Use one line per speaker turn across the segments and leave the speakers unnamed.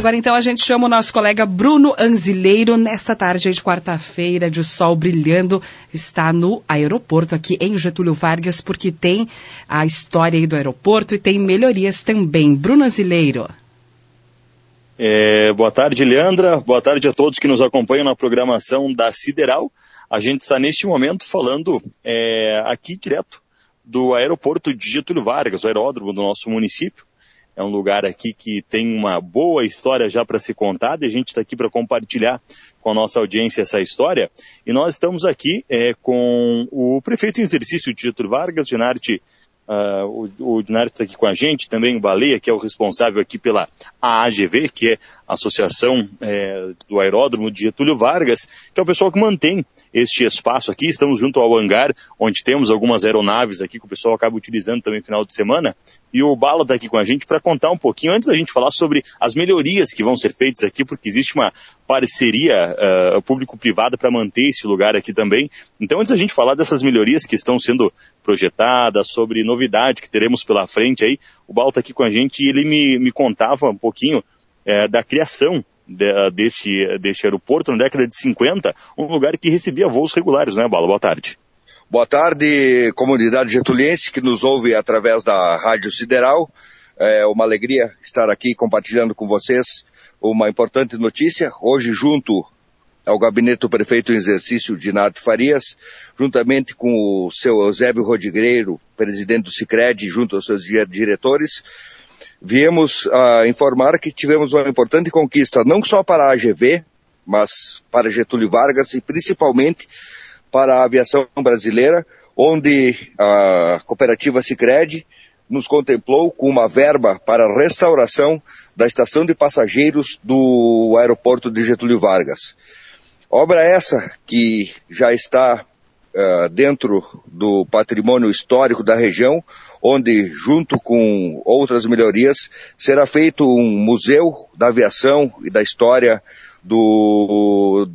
Agora então a gente chama o nosso colega Bruno Anzileiro nesta tarde de quarta-feira de sol brilhando, está no aeroporto aqui em Getúlio Vargas porque tem a história aí do aeroporto e tem melhorias também. Bruno Anzileiro.
É, boa tarde, Leandra. Boa tarde a todos que nos acompanham na programação da Sideral. A gente está neste momento falando é, aqui direto do aeroporto de Getúlio Vargas, o aeródromo do nosso município. É um lugar aqui que tem uma boa história já para ser contada e a gente está aqui para compartilhar com a nossa audiência essa história. E nós estamos aqui é, com o prefeito em exercício Getúlio Vargas, Uh, o, o Dinário está aqui com a gente, também o Baleia, que é o responsável aqui pela AAGV, que é a Associação é, do Aeródromo de Getúlio Vargas, que é o pessoal que mantém este espaço aqui. Estamos junto ao hangar, onde temos algumas aeronaves aqui que o pessoal acaba utilizando também no final de semana. E o Bala está aqui com a gente para contar um pouquinho, antes da gente falar sobre as melhorias que vão ser feitas aqui, porque existe uma parceria uh, público-privada para manter esse lugar aqui também. Então, antes da gente falar dessas melhorias que estão sendo projetadas, sobre novidades que teremos pela frente aí, o Bala está aqui com a gente e ele me, me contava um pouquinho é, da criação de, desse, desse aeroporto na década de 50, um lugar que recebia voos regulares, né, Bala? Boa tarde.
Boa tarde, comunidade getuliense que nos ouve através da Rádio Sideral. É uma alegria estar aqui compartilhando com vocês uma importante notícia. Hoje, junto ao gabinete do prefeito em exercício, Dinato Farias, juntamente com o seu Eusébio Rodigreiro, presidente do Cicred, junto aos seus diretores, viemos a informar que tivemos uma importante conquista, não só para a AGV, mas para Getúlio Vargas e principalmente para a aviação brasileira, onde a cooperativa Sicredi nos contemplou com uma verba para a restauração da estação de passageiros do aeroporto de Getúlio Vargas. Obra essa que já está uh, dentro do patrimônio histórico da região, onde, junto com outras melhorias, será feito um museu da aviação e da história do,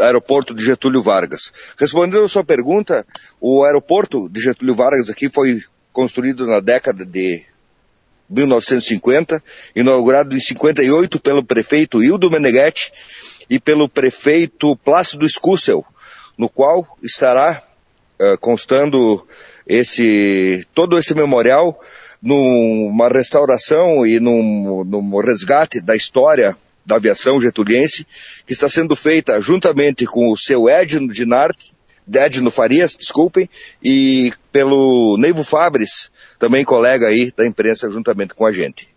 aeroporto de Getúlio Vargas. Respondendo a sua pergunta, o aeroporto de Getúlio Vargas aqui foi construído na década de 1950, inaugurado em 58 pelo prefeito Hildo Meneghetti e pelo prefeito Plácido Scussel, no qual estará uh, constando esse todo esse memorial numa restauração e num, num resgate da história da aviação getuliense, que está sendo feita juntamente com o seu Edno Dinarte, Edno Farias, desculpem, e pelo Neivo Fabres, também colega aí da imprensa juntamente com a gente.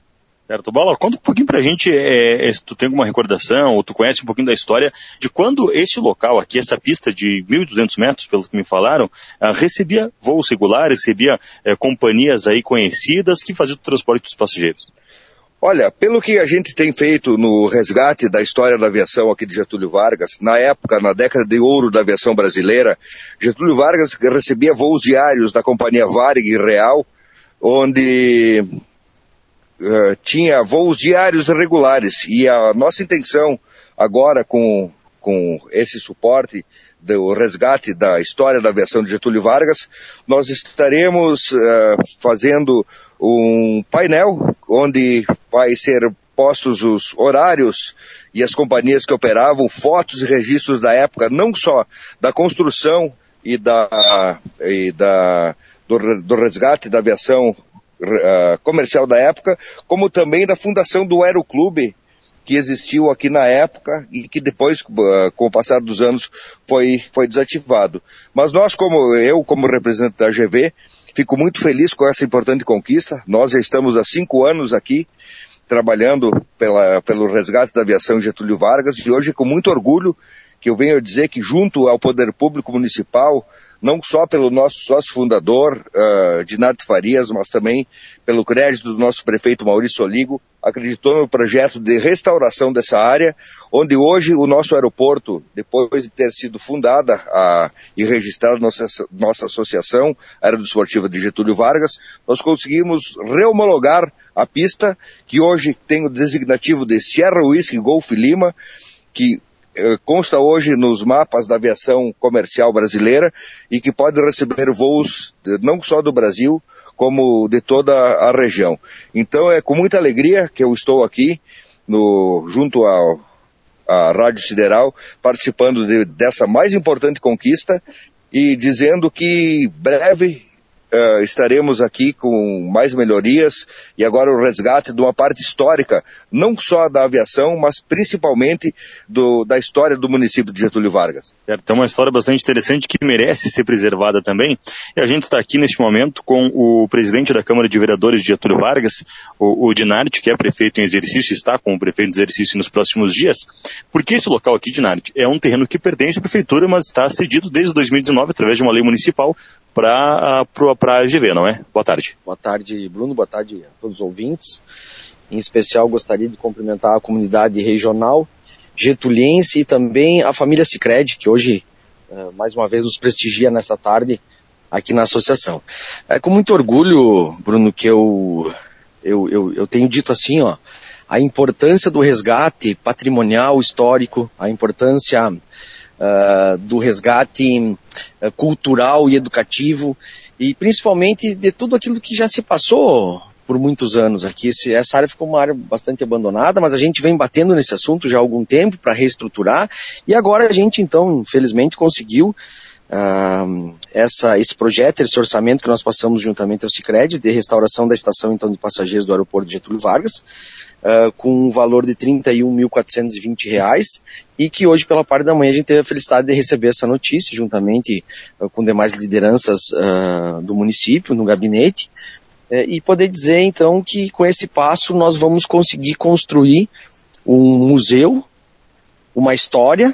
Certo. Bola, conta um pouquinho pra gente, é, é, se tu tem alguma recordação, ou tu conhece um pouquinho da história, de quando esse local aqui, essa pista de 1.200 metros, pelo que me falaram, ah, recebia voos regulares, recebia é, companhias aí conhecidas que faziam o transporte dos passageiros.
Olha, pelo que a gente tem feito no resgate da história da aviação aqui de Getúlio Vargas, na época, na década de ouro da aviação brasileira, Getúlio Vargas recebia voos diários da companhia Varig Real, onde uh, tinha voos diários regulares. E a nossa intenção agora com, com esse suporte do resgate da história da aviação de Getúlio Vargas, nós estaremos uh, fazendo um painel onde vai ser postos os horários e as companhias que operavam, fotos e registros da época, não só da construção e da, e da do, do resgate da aviação uh, comercial da época, como também da fundação do Aeroclube, que existiu aqui na época e que depois, uh, com o passar dos anos, foi, foi desativado. Mas nós, como eu, como representante da GV, fico muito feliz com essa importante conquista. Nós já estamos há cinco anos aqui trabalhando pela, pelo resgate da aviação Getúlio Vargas e hoje com muito orgulho que eu venho dizer que junto ao Poder Público Municipal, não só pelo nosso sócio fundador, uh, Dinardo Farias, mas também pelo crédito do nosso prefeito Maurício Oligo, acreditou no projeto de restauração dessa área, onde hoje o nosso aeroporto, depois de ter sido fundada a, e registrada nossa, nossa associação Aerodesportiva de Getúlio Vargas, nós conseguimos rehomologar a pista, que hoje tem o designativo de Sierra Whisky Golf Lima, que consta hoje nos mapas da aviação comercial brasileira e que pode receber voos não só do Brasil, como de toda a região. Então é com muita alegria que eu estou aqui no, junto ao, à Rádio Sideral, participando de, dessa mais importante conquista e dizendo que breve uh, estaremos aqui com mais melhorias e agora o resgate de uma parte histórica, não só da aviação, mas principalmente do, da história do município de Getúlio Vargas.
É uma história bastante interessante que merece ser preservada também. E a gente está aqui neste momento com o presidente da Câmara de Vereadores de Getúlio Vargas, o, o Dinarte, que é prefeito em exercício, está com o prefeito em exercício nos próximos dias. Porque esse local aqui, Dinarte, é um terreno que pertence à prefeitura, mas está cedido desde 2019 através de uma lei municipal para a GV, não é? Boa tarde.
Boa tarde, Bruno. Boa tarde a todos os ouvintes. Em especial, gostaria de cumprimentar a comunidade regional getuliense e também a família Cicred, que hoje, eh, mais uma vez, nos prestigia nesta tarde aqui na associação. É com muito orgulho, Bruno, que eu, eu, eu, eu tenho dito assim, ó, a importância do resgate patrimonial, histórico, a importância uh, do resgate uh, cultural e educativo e principalmente de tudo aquilo que já se passou por muitos anos aqui. Esse, essa área ficou uma área bastante abandonada, mas a gente vem batendo nesse assunto já há algum tempo para reestruturar e agora a gente então, infelizmente, conseguiu uh, essa, esse projeto, esse orçamento que nós passamos juntamente ao Cicred de restauração da estação então de passageiros do aeroporto de Getúlio Vargas, uh, com um valor de R$ 31.420 e que hoje pela parte da manhã a gente teve a felicidade de receber essa notícia juntamente uh, com demais lideranças do município no gabinete eh, e poder dizer então que com esse passo nós vamos conseguir construir um museu, uma história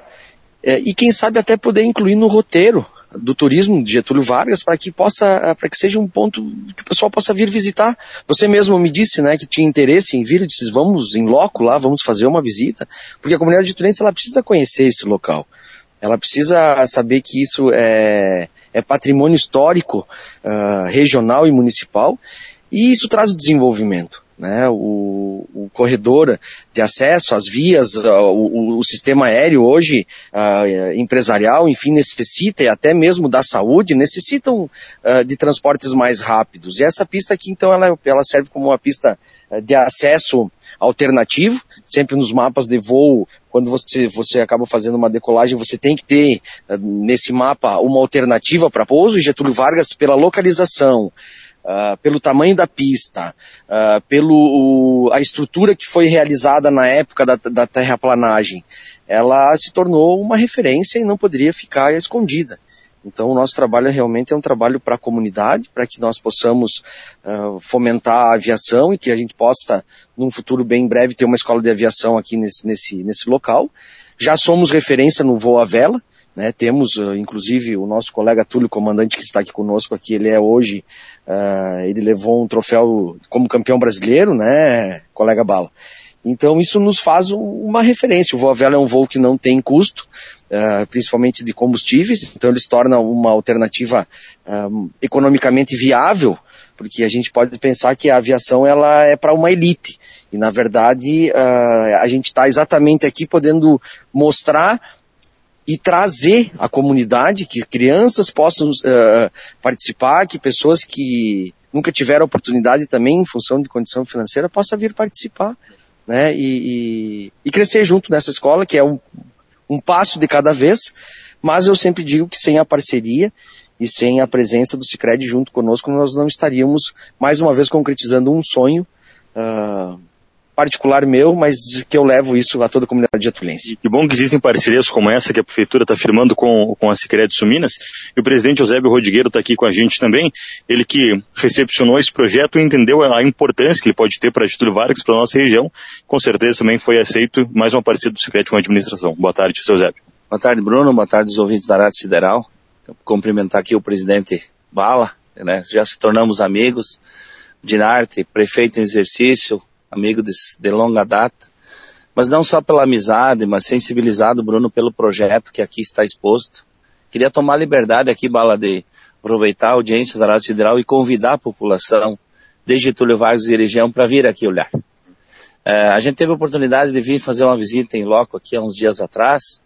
é, e quem sabe até poder incluir no roteiro do turismo de Getúlio Vargas para que possa, para que seja um ponto que o pessoal possa vir visitar. Você mesmo me disse, né, que tinha interesse em vir, disse, vamos em loco lá, vamos fazer uma visita, porque a comunidade getuliense ela precisa conhecer esse local. Ela precisa saber que isso é, é patrimônio histórico, uh, regional e municipal, e isso traz o desenvolvimento né, o, o, corredor de acesso, as vias, o, o sistema aéreo hoje, uh, empresarial, enfim, necessita, e até mesmo da saúde, necessitam uh, de transportes mais rápidos. E essa pista aqui, então, ela, ela serve como uma pista ah, de acesso alternativo, sempre nos mapas de voo, quando você, você acaba fazendo uma decolagem, você tem que ter nesse mapa uma alternativa para pouso, Getúlio Vargas, pela localização, uh, pelo tamanho da pista, uh, pelo a estrutura que foi realizada na época da, da terraplanagem, ela se tornou uma referência e não poderia ficar escondida. Então, o nosso trabalho realmente é um trabalho para a comunidade, para que nós possamos uh, fomentar a aviação e que a gente possa, num futuro bem breve, ter uma escola de aviação aqui nesse, nesse, nesse local. Já somos referência no voo à vela, né, temos, uh, inclusive, o nosso colega Túlio, comandante que está aqui conosco aqui, ele é hoje, uh, ele levou um troféu como campeão brasileiro, né, colega Bala. Então isso nos faz uma referência. O voo à vela é um voo que não tem custo, uh, principalmente de combustíveis, então ele se torna uma alternativa economicamente viável, porque a gente pode pensar que a aviação ela é para uma elite. E na verdade a gente está exatamente aqui podendo mostrar e trazer a comunidade, que crianças possam uh, participar, que pessoas que nunca tiveram oportunidade também, em função de condição financeira, possam vir participar, né, e, e, e crescer junto nessa escola, que é um, um passo de cada vez, mas eu sempre digo que sem a parceria e sem a presença do Cicred junto conosco, nós não estaríamos, mais uma vez, concretizando um sonho uh, particular meu, mas que eu levo isso a toda a comunidade atulense.
Que bom que existem parcerias como essa que a Prefeitura está firmando com, com a Secretaria de Minas. E o presidente Eusébio Rodrigueiro está aqui com a gente também. Ele que recepcionou esse projeto e entendeu a importância que ele pode ter para Getúlio Vargas, para a nossa região. Com certeza também foi aceito mais uma parceria do Secretaria com a administração. Boa tarde, seu Eusébio.
Boa tarde, Bruno. Boa tarde, os ouvintes da Rádio Sideral. Cumprimentar aqui o presidente Bala, né? Já se tornamos amigos. Dinarte, prefeito em exercício, amigo de, de longa data, mas não só pela amizade, mas sensibilizado, Bruno, pelo projeto que aqui está exposto. Queria tomar liberdade aqui, Bala, de aproveitar a audiência da Rádio Federal e convidar a população de Getúlio Vargas e região para vir aqui olhar. É, a gente teve a oportunidade de vir fazer uma visita em loco aqui há uns dias atrás,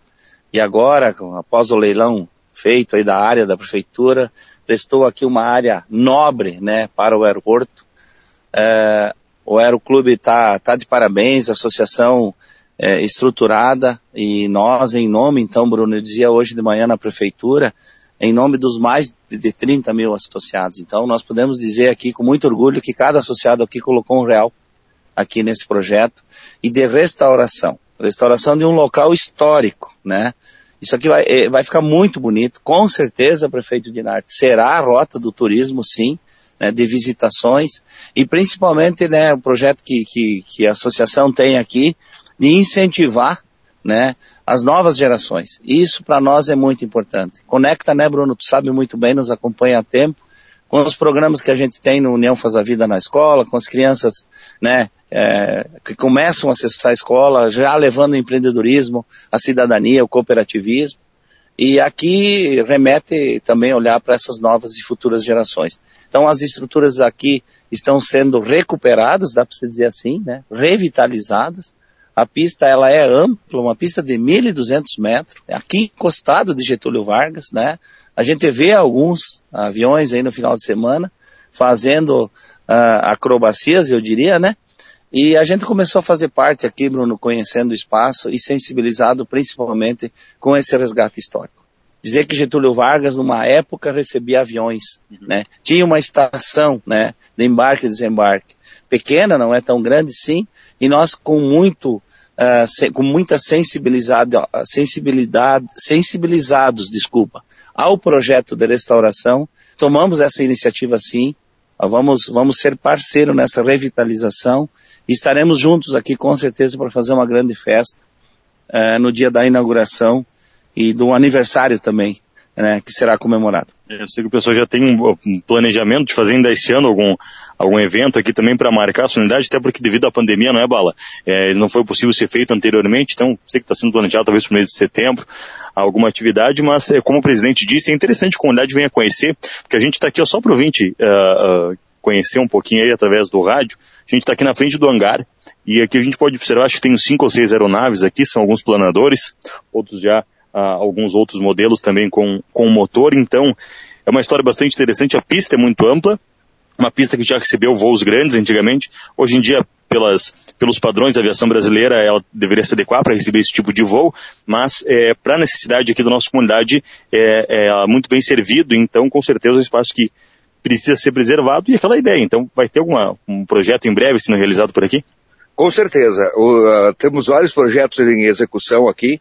e agora, após o leilão feito aí da área da prefeitura, prestou aqui uma área nobre, né, para o aeroporto. É, o Aeroclube está tá de parabéns, a associação é, estruturada e nós, em nome, então, Bruno, eu dizia hoje de manhã na prefeitura, em nome dos mais de 30 mil associados. Então, nós podemos dizer aqui com muito orgulho que cada associado aqui colocou um real aqui nesse projeto e de restauração. Restauração de um local histórico, né? Isso aqui vai, é, vai ficar muito bonito. Com certeza, prefeito Dinarte, será a rota do turismo, sim, né, de visitações e principalmente né, o projeto que, que, que a associação tem aqui de incentivar né, as novas gerações. Isso para nós é muito importante. Conecta, né, Bruno? Tu sabe muito bem, nos acompanha há tempo com os programas que a gente tem no União Faz a Vida na escola, com as crianças, né, é, que começam a acessar a escola, já levando o empreendedorismo, a cidadania, o cooperativismo. E aqui remete também olhar para essas novas e futuras gerações. Então as estruturas aqui estão sendo recuperadas, dá para se dizer assim, né? revitalizadas. A pista ela é ampla, uma pista de 1.200 metros, aqui encostado de Getúlio Vargas, né? A gente vê alguns aviões aí no final de semana fazendo uh, acrobacias, eu diria, né? E a gente começou a fazer parte aqui, Bruno, conhecendo o espaço e sensibilizado principalmente com esse resgate histórico dizer que Getúlio Vargas, numa época, recebia aviões, uhum. né? Tinha uma estação, né, de embarque e desembarque. Pequena, não é tão grande, sim, e nós com muito, uh, se, com muita sensibilidade, sensibilidade, sensibilizados, desculpa, ao projeto de restauração, tomamos essa iniciativa sim, vamos, vamos ser parceiro nessa revitalização estaremos juntos aqui com certeza para fazer uma grande festa uh, no dia da inauguração e do aniversário também, né, que será comemorado.
É, eu sei que o pessoal já tem um, planejamento de fazer ainda esse ano algum, algum evento aqui também para marcar a sua unidade, até porque devido à pandemia, não é, Bala? É, não foi possível ser feito anteriormente, então sei que está sendo planejado talvez para o mês de setembro alguma atividade, mas é, como o presidente disse, é interessante que a comunidade venha conhecer, porque a gente está aqui ó, só para o ouvinte uh, uh, conhecer um pouquinho aí através do rádio, a gente está aqui na frente do hangar, e aqui a gente pode observar, acho que tem uns cinco ou seis aeronaves aqui, são alguns planadores, outros já alguns outros modelos também com, com motor, então é uma história bastante interessante, a pista é muito ampla, uma pista que já recebeu voos grandes antigamente, hoje em dia pelas, pelos padrões da aviação brasileira, ela deveria se adequar para receber esse tipo de voo, mas é, para a necessidade aqui da nossa comunidade é, é muito bem servido, então com certeza é um espaço que precisa ser preservado e aquela ideia. Então vai ter alguma, um projeto em breve sendo realizado por aqui?
Com certeza. O, uh, temos vários projetos em execução aqui.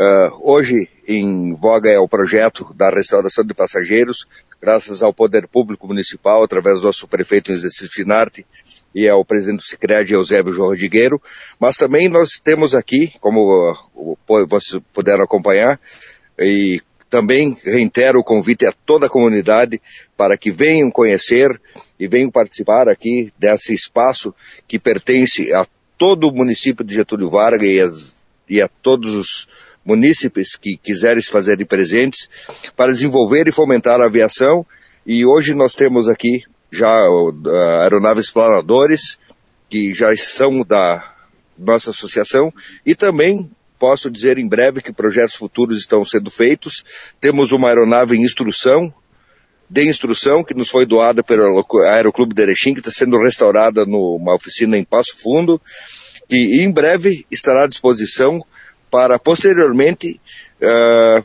Uh, hoje em voga é o projeto da restauração de passageiros, graças ao poder público municipal, através do nosso prefeito em exercício Narte e ao presidente do Sicredi, Eusébio João Rodrigueiro, mas também nós temos aqui, como uh, vocês puderam acompanhar, e também reitero o convite a toda a comunidade para que venham conhecer e venham participar aqui desse espaço que pertence a todo o município de Getúlio Vargas e, as, e a todos os munícipes que quiserem se fazer de presentes para desenvolver e fomentar a aviação. E hoje nós temos aqui já uh, aeronaves planadores, que já são da nossa associação, e também posso dizer em breve que projetos futuros estão sendo feitos. Temos uma aeronave em instrução, de instrução, que nos foi doada pelo Aeroclube de Erechim, que está sendo restaurada numa oficina em Passo Fundo, e em breve estará à disposição para posteriormente uh,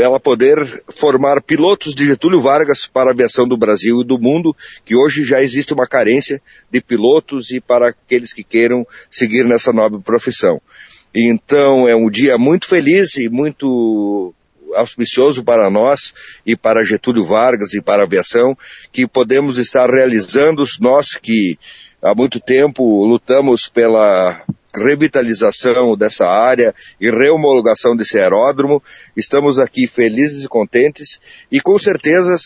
ela poder formar pilotos de Getúlio Vargas para a aviação do Brasil e do mundo, que hoje já existe uma carência de pilotos e para aqueles que queiram seguir nessa nobre profissão. Então é um dia muito feliz e muito auspicioso para nós e para Getúlio Vargas e para a aviação, que podemos estar realizando, nós que há muito tempo lutamos pela revitalização dessa área e reomologação desse aeródromo. Estamos aqui felizes e contentes e com certeza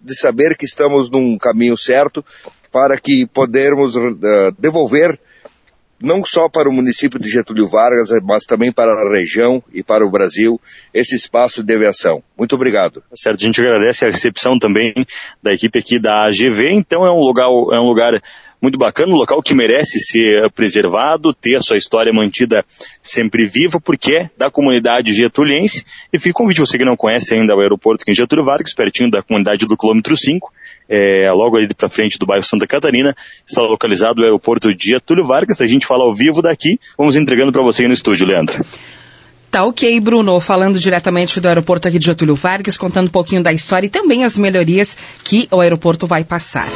de saber que estamos num caminho certo para que podermos uh, devolver não só para o município de Getúlio Vargas, mas também para a região e para o Brasil, esse espaço de aviação. Muito obrigado.
Tá certo, a gente agradece a recepção também da equipe aqui da AGV, então é um lugar, é um lugar muito bacana, um local que merece ser preservado, ter a sua história mantida sempre viva, porque é da comunidade getuliense. E fica o convite, você que não conhece ainda o aeroporto aqui em Getúlio Vargas, pertinho da comunidade do quilômetro 5, é, logo ali para frente do bairro Santa Catarina, está localizado o aeroporto de Getúlio Vargas. A gente fala ao vivo daqui, vamos entregando para você aí no estúdio, Leandro.
Tá ok, Bruno, falando diretamente do aeroporto aqui de Getúlio Vargas, contando um pouquinho da história e também as melhorias que o aeroporto vai passar.